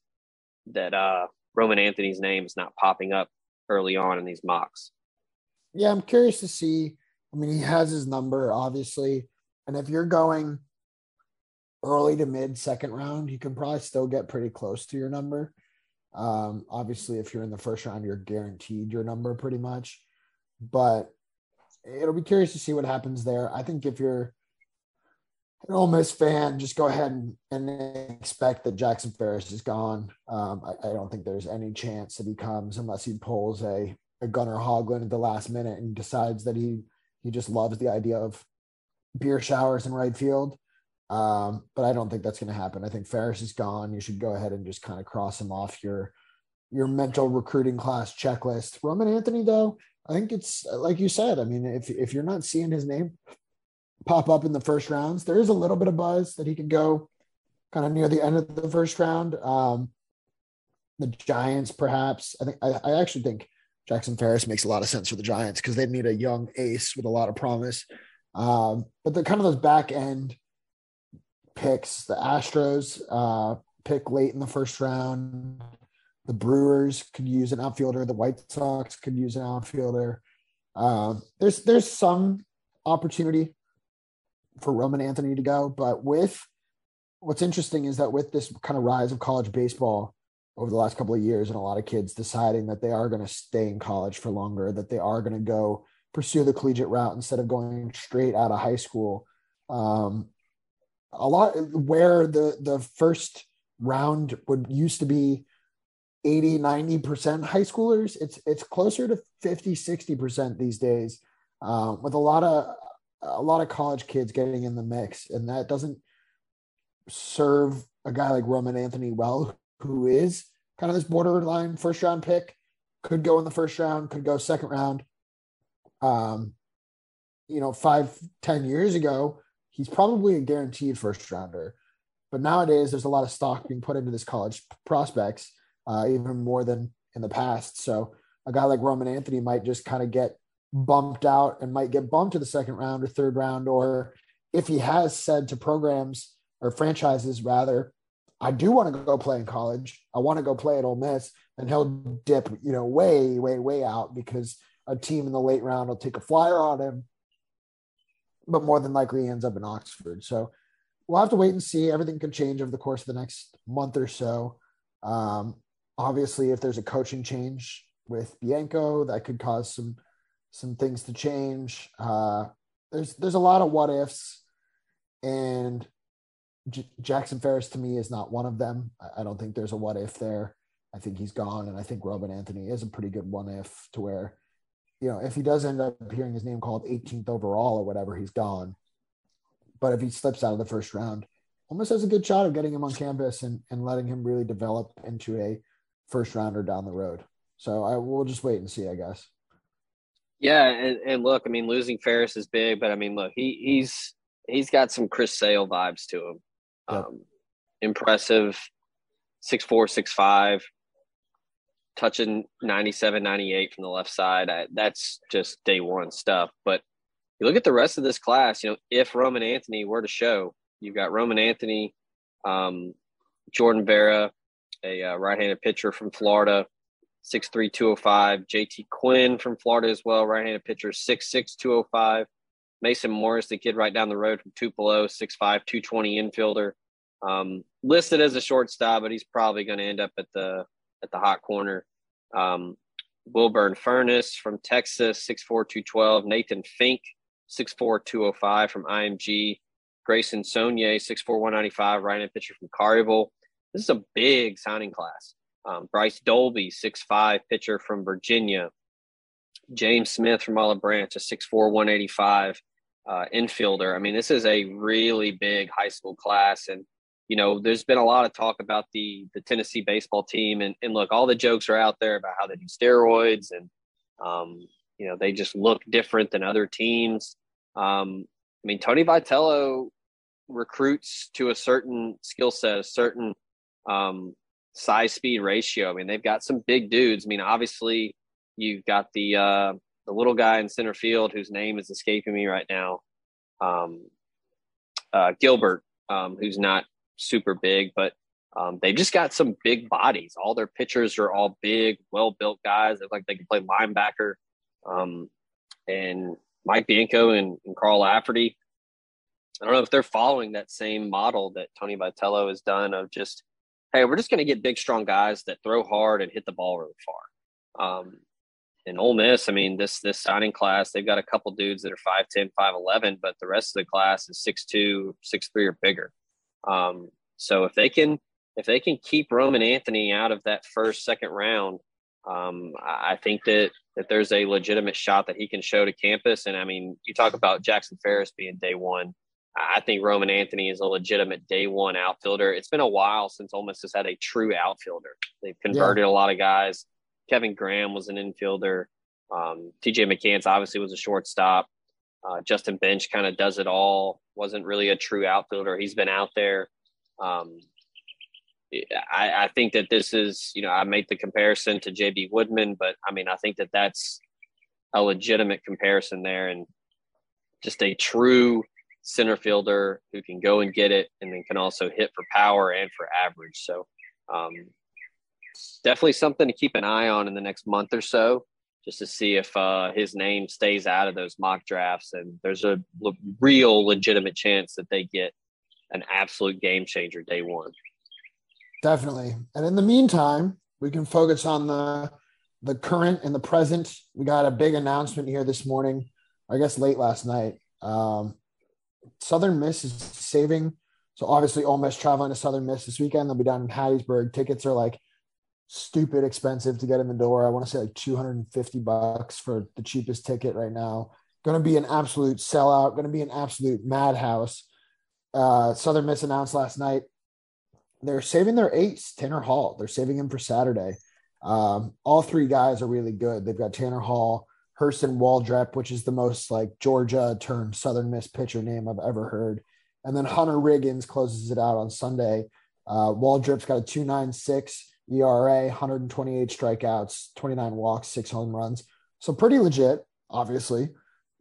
S3: that uh, Roman Anthony's name is not popping up early on in these mocks.
S4: Yeah, I'm curious to see. I mean, he has his number, obviously. And if you're going early to mid second round, you can probably still get pretty close to your number. Um, obviously, if you're in the first round, you're guaranteed your number pretty much. But it'll be curious to see what happens there. I think if you're an Ole Miss fan, just go ahead and, and expect that Jackson Ferris is gone. Um, I, I, don't think there's any chance that he comes unless he pulls a, a Gunnar Hoglund at the last minute and decides that he he just loves the idea of beer showers in right field. Um, but I don't think that's going to happen. I think Ferris is gone. You should go ahead and just kind of cross him off your your mental recruiting class checklist. Roman Anthony, though, I think it's like you said. I mean, if if you're not seeing his name pop up in the first rounds. There is a little bit of buzz that he could go kind of near the end of the first round. Um, the Giants, perhaps. I think I, I, actually think Jackson Ferris makes a lot of sense for the Giants because they need a young ace with a lot of promise. Um, but the kind of those back end picks, the Astros uh, pick late in the first round. The Brewers could use an outfielder. The White Sox could use an outfielder. Uh, there's there's some opportunity for Roman Anthony to go. But with what's interesting is that with this kind of rise of college baseball over the last couple of years, and a lot of kids deciding that they are going to stay in college for longer, that they are going to go pursue the collegiate route instead of going straight out of high school. Um, a lot where the the first round would used to be 80 90% high schoolers it's it's closer to 50 60% these days um, with a lot of a lot of college kids getting in the mix, and that doesn't serve a guy like Roman Anthony well, who is kind of this borderline first round pick, could go in the first round, could go second round. Um, you know, five, ten years ago, he's probably a guaranteed first rounder. But nowadays, there's a lot of stock being put into this college prospects, uh, even more than in the past. So a guy like Roman Anthony might just kind of get bumped out and might get bumped to the second round or third round, or if he has said to programs or franchises rather, I do want to go play in college. I want to go play at Ole Miss, and he'll dip, you know, way, way, way out because a team in the late round will take a flyer on him. But more than likely, he ends up in Oxford. So we'll have to wait and see. Everything can change over the course of the next month or so. Um, obviously, if there's a coaching change with Bianco, that could cause some some things to change. Uh, there's there's a lot of what ifs, and J- Jackson Ferris to me is not one of them. I, I don't think there's a what if there. I think he's gone, and I think Roman Anthony is a pretty good one if to where, you know, if he does end up hearing his name called 18th overall or whatever, he's gone. But if he slips out of the first round, almost has a good shot of getting him on campus and, and letting him really develop into a first rounder down the road. So I will just wait and see, I guess.
S3: Yeah, and, and look, I mean, losing Ferris is big, but I mean, look, he he's he's got some Chris Sale vibes to him. Yep. Um, impressive, six four, six five, touching 97, 98 from the left side. I, that's just day one stuff. But you look at the rest of this class. You know, if Roman Anthony were to show, you've got Roman Anthony, um, Jordan Vera, a uh, right-handed pitcher from Florida. 6'3", 205. JT Quinn from Florida as well, right-handed pitcher, six six two oh five. Mason Morris, the kid right down the road from Tupelo, 6'5", 220 infielder. Um, listed as a shortstop, but he's probably going to end up at the at the hot corner. Um, Wilburn Furnace from Texas, 6'4", 212. Nathan Fink, 6'4", 205 from IMG. Grayson Saunier, 6'4", 195, right-handed pitcher from Collierville. This is a big signing class. Um, Bryce Dolby, six five pitcher from Virginia. James Smith from Olive Branch, a 6'4", 185 uh, infielder. I mean, this is a really big high school class. And, you know, there's been a lot of talk about the the Tennessee baseball team. And, and look, all the jokes are out there about how they do steroids and, um, you know, they just look different than other teams. Um, I mean, Tony Vitello recruits to a certain skill set, a certain um, size speed ratio. I mean, they've got some big dudes. I mean, obviously, you've got the uh, the little guy in center field whose name is escaping me right now, um, uh, Gilbert, um, who's not super big, but um, they've just got some big bodies. All their pitchers are all big, well built guys. They look like they can play linebacker. Um, and Mike Bianco and, and Carl Lafferty. I don't know if they're following that same model that Tony Vitello has done of just, hey, we're just going to get big, strong guys that throw hard and hit the ball really far. Um, and Ole Miss, I mean, this this signing class, they've got a couple dudes that are 5'10, 5'11, but the rest of the class is 6'2, 6'3 or bigger. Um, so if they can if they can keep Roman Anthony out of that first, second round, um, I think that that there's a legitimate shot that he can show to campus. And I mean, you talk about Jackson Ferris being day one. I think Roman Anthony is a legitimate day one outfielder. It's been a while since Ole Miss has had a true outfielder. They've converted yeah. a lot of guys. Kevin Graham was an infielder. Um, TJ McCants obviously was a shortstop. Uh, Justin Bench kind of does it all. Wasn't really a true outfielder. He's been out there. Um, I, I, think that this is, you know, I make the comparison to JB Woodman, but I mean, I think that that's a legitimate comparison there, and just a true center fielder who can go and get it, and then can also hit for power and for average. So, um, definitely something to keep an eye on in the next month or so, just to see if uh, his name stays out of those mock drafts, and there's a real legitimate chance that they get an absolute game changer day one.
S4: Definitely. And in the meantime, we can focus on the the current and the present. We got a big announcement here this morning, I guess late last night. Um, Southern Miss is saving. So obviously, Ole Miss traveling to Southern Miss this weekend. They'll be down in Hattiesburg. Tickets are like stupid expensive to get in the door. I want to say like 250 bucks for the cheapest ticket right now. Going to be an absolute sellout. Going to be an absolute madhouse. Uh, Southern Miss announced last night they're saving their ace, Tanner Hall. They're saving him for Saturday. Um, all three guys are really good. They've got Tanner Hall, Hurston Waldrep, which is the most like Georgia turned Southern Miss pitcher name I've ever heard. And then Hunter Riggins closes it out on Sunday. Uh, Waldrep's got a 296 ERA, 128 strikeouts, 29 walks, six home runs. So pretty legit, obviously.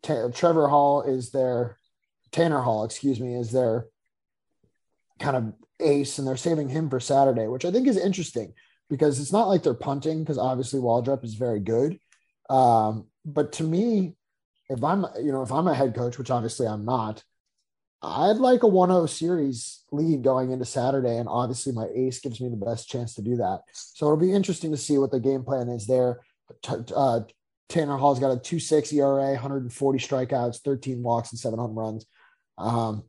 S4: Trevor Hall is their, Tanner Hall, excuse me, is their kind of ace and they're saving him for Saturday, which I think is interesting because it's not like they're punting because obviously Waldrep is very good. Um, but to me, if I'm, you know, if I'm a head coach, which obviously I'm not, I'd like a 1-0 series lead going into Saturday. And obviously my ace gives me the best chance to do that. So it'll be interesting to see what the game plan is there. Uh, Tanner Hall's got a 2-6 ERA, 140 strikeouts, 13 walks, and seven home runs. Um,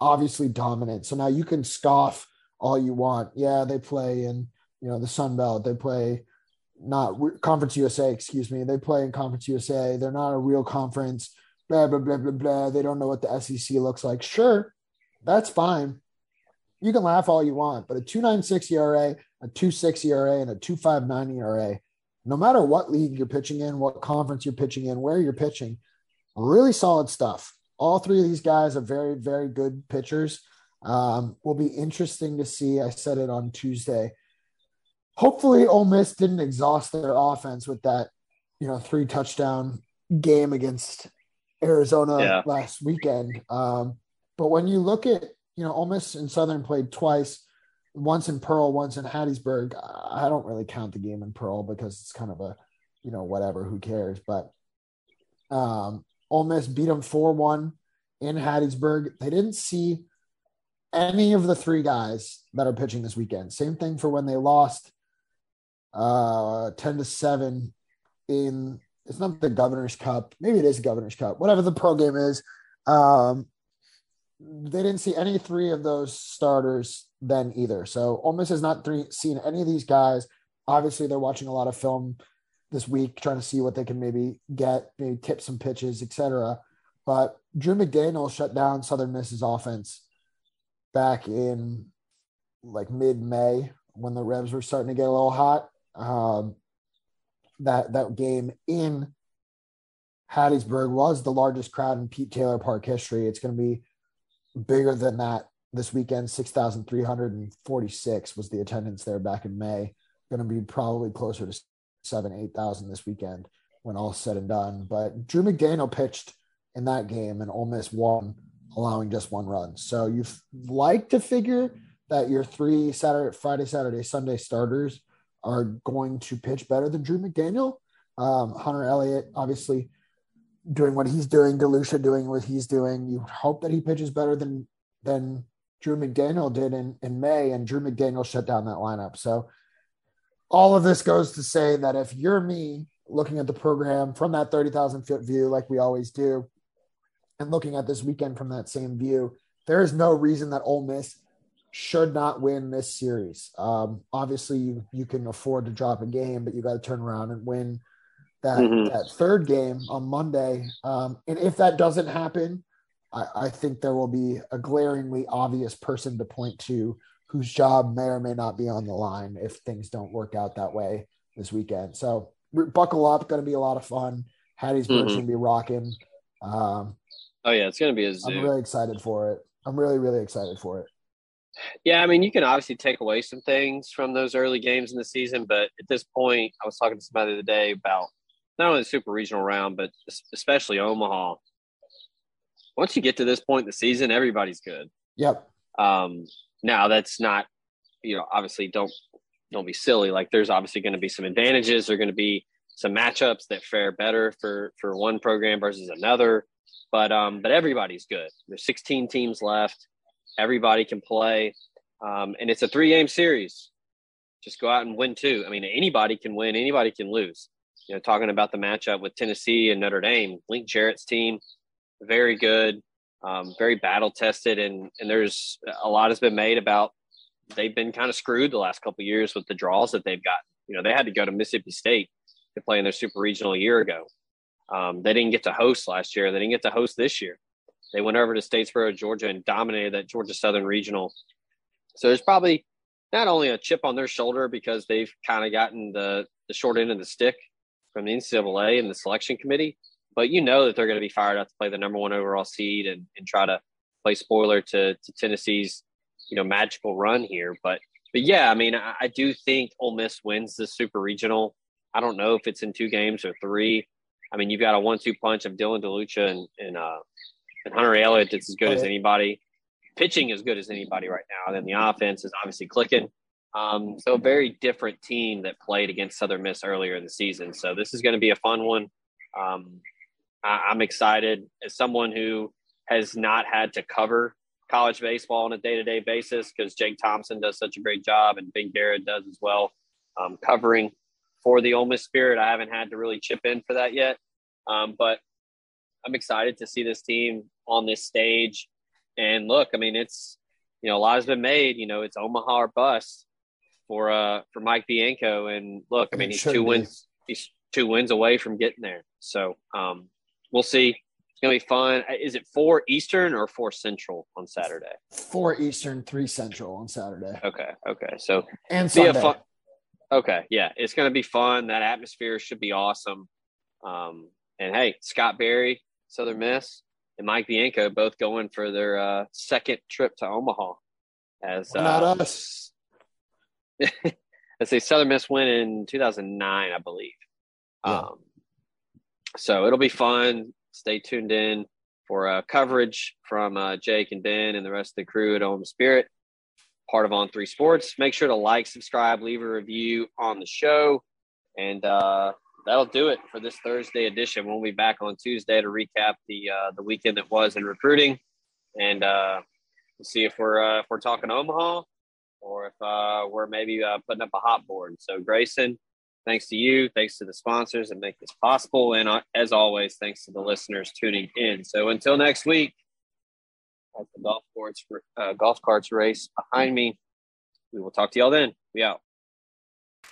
S4: obviously dominant. So now you can scoff all you want. Yeah, they play in you know the Sun Belt. They play not Conference USA. Excuse me. They play in Conference USA. They're not a real conference. Blah blah blah blah blah. They don't know what the SEC looks like. Sure, that's fine. You can laugh all you want, but a 296 ERA, a 26 ERA, and a 259 ERA, no matter what league you're pitching in, what conference you're pitching in, where you're pitching, really solid stuff all three of these guys are very, very good pitchers. Um, will be interesting to see. I said it on Tuesday. Hopefully, Ole Miss didn't exhaust their offense with that, you know, three touchdown game against Arizona yeah. last weekend. Um, but when you look at, you know, Ole Miss and Southern played twice, once in Pearl, once in Hattiesburg. I don't really count the game in Pearl because it's kind of a, you know, whatever, who cares? But um, Ole Miss beat them 4 1 in Hattiesburg. They didn't see any of the three guys that are pitching this weekend. Same thing for when they lost uh, 10 to 7 in it's not the governor's cup maybe it is governor's cup whatever the pro game is um, they didn't see any three of those starters then either so Ole Miss has not three, seen any of these guys obviously they're watching a lot of film this week, trying to see what they can maybe get, maybe tip some pitches, etc. But Drew McDaniel shut down Southern Miss's offense back in like mid-May when the Rebs were starting to get a little hot. Um, that that game in Hattiesburg was the largest crowd in Pete Taylor Park history. It's going to be bigger than that this weekend. Six thousand three hundred and forty-six was the attendance there back in May. Going to be probably closer to seven, eight thousand this weekend when all's said and done. But Drew McDaniel pitched in that game, and Ole Miss won, allowing just one run. So you like to figure that your three Saturday, Friday, Saturday, Sunday starters are going to pitch better than Drew McDaniel. Um, Hunter Elliott, obviously, doing what he's doing, DeLucia doing what he's doing. You hope that he pitches better than than Drew McDaniel did in, in May, and Drew McDaniel shut down that lineup. So all of this goes to say that if you're me looking at the program from that 30,000 foot view, like we always do, and looking at this weekend from that same view, there is no reason that Ole Miss should not win this series. Um, obviously, you, you can afford to drop a game, but you got to turn around and win that, mm-hmm. that third game on Monday. Um, and if that doesn't happen, I, I think there will be a glaringly obvious person to point to whose job may or may not be on the line if things don't work out that way this weekend. So buckle up, going to be a lot of fun. Hattiesburg's mm-hmm. going to be rocking. Um,
S3: oh yeah, it's going to be a zoo.
S4: I'm really excited for it. I'm really really excited for it.
S3: Yeah, I mean, you can obviously take away some things from those early games in the season, but at this point, I was talking to somebody the other day about not only the super regional round, but especially Omaha once you get to this point in the season, everybody's good.
S4: Yep.
S3: Um, now that's not, you know, obviously don't don't be silly. Like there's obviously going to be some advantages. There are going to be some matchups that fare better for for one program versus another. But um, but everybody's good. There's 16 teams left. Everybody can play, um, and it's a three game series. Just go out and win two. I mean, anybody can win. Anybody can lose. You know, talking about the matchup with Tennessee and Notre Dame, Link Jarrett's team very good, um, very battle tested, and and there's a lot has been made about they've been kind of screwed the last couple years with the draws that they've got. You know, they had to go to Mississippi State to play in their super regional a year ago. Um, they didn't get to host last year. They didn't get to host this year. They went over to Statesboro, Georgia, and dominated that Georgia Southern regional. So there's probably not only a chip on their shoulder because they've kind of gotten the the short end of the stick from the NCAA and the selection committee, but you know that they're going to be fired up to play the number one overall seed and, and try to play spoiler to, to Tennessee's, you know, magical run here. But but yeah, I mean, I, I do think Ole Miss wins the super regional. I don't know if it's in two games or three. I mean, you've got a one-two punch of Dylan DeLucia and and, uh, and Hunter Elliott that's as good as anybody. Pitching as good as anybody right now. And then the offense is obviously clicking. Um, so a very different team that played against Southern Miss earlier in the season. So this is going to be a fun one. Um, I'm excited as someone who has not had to cover college baseball on a day to day basis because Jake Thompson does such a great job and Ben Garrett does as well um, covering for the Ole Miss Spirit. I haven't had to really chip in for that yet, um, but I'm excited to see this team on this stage. And look, I mean, it's you know a lot has been made. You know, it's Omaha or bust for uh for Mike Bianco. And look, I mean, he's two be. wins. He's two wins away from getting there. So um, we'll see. It's gonna be fun. Is it four Eastern or four Central on Saturday?
S4: Four Eastern, three Central on Saturday.
S3: Okay, okay. So
S4: and Sunday. Fun,
S3: okay, yeah, it's gonna be fun. That atmosphere should be awesome. Um, and hey, Scott Berry, Southern Miss, and Mike Bianco both going for their uh, second trip to Omaha. As
S4: uh, not us.
S3: I say Southern Miss went in 2009, I believe. Yeah. Um, so it'll be fun. Stay tuned in for uh, coverage from uh, Jake and Ben and the rest of the crew at Home Spirit, part of On Three Sports. Make sure to like, subscribe, leave a review on the show, and uh, that'll do it for this Thursday edition. We'll be back on Tuesday to recap the uh, the weekend that was in recruiting, and uh, we'll see if we're uh, if we're talking Omaha or if we're maybe putting up a hot board. So Grayson. Thanks to you. Thanks to the sponsors that make this possible. And uh, as always, thanks to the listeners tuning in. So until next week, as the golf courts uh, golf carts race behind me, we will talk to y'all then. We out.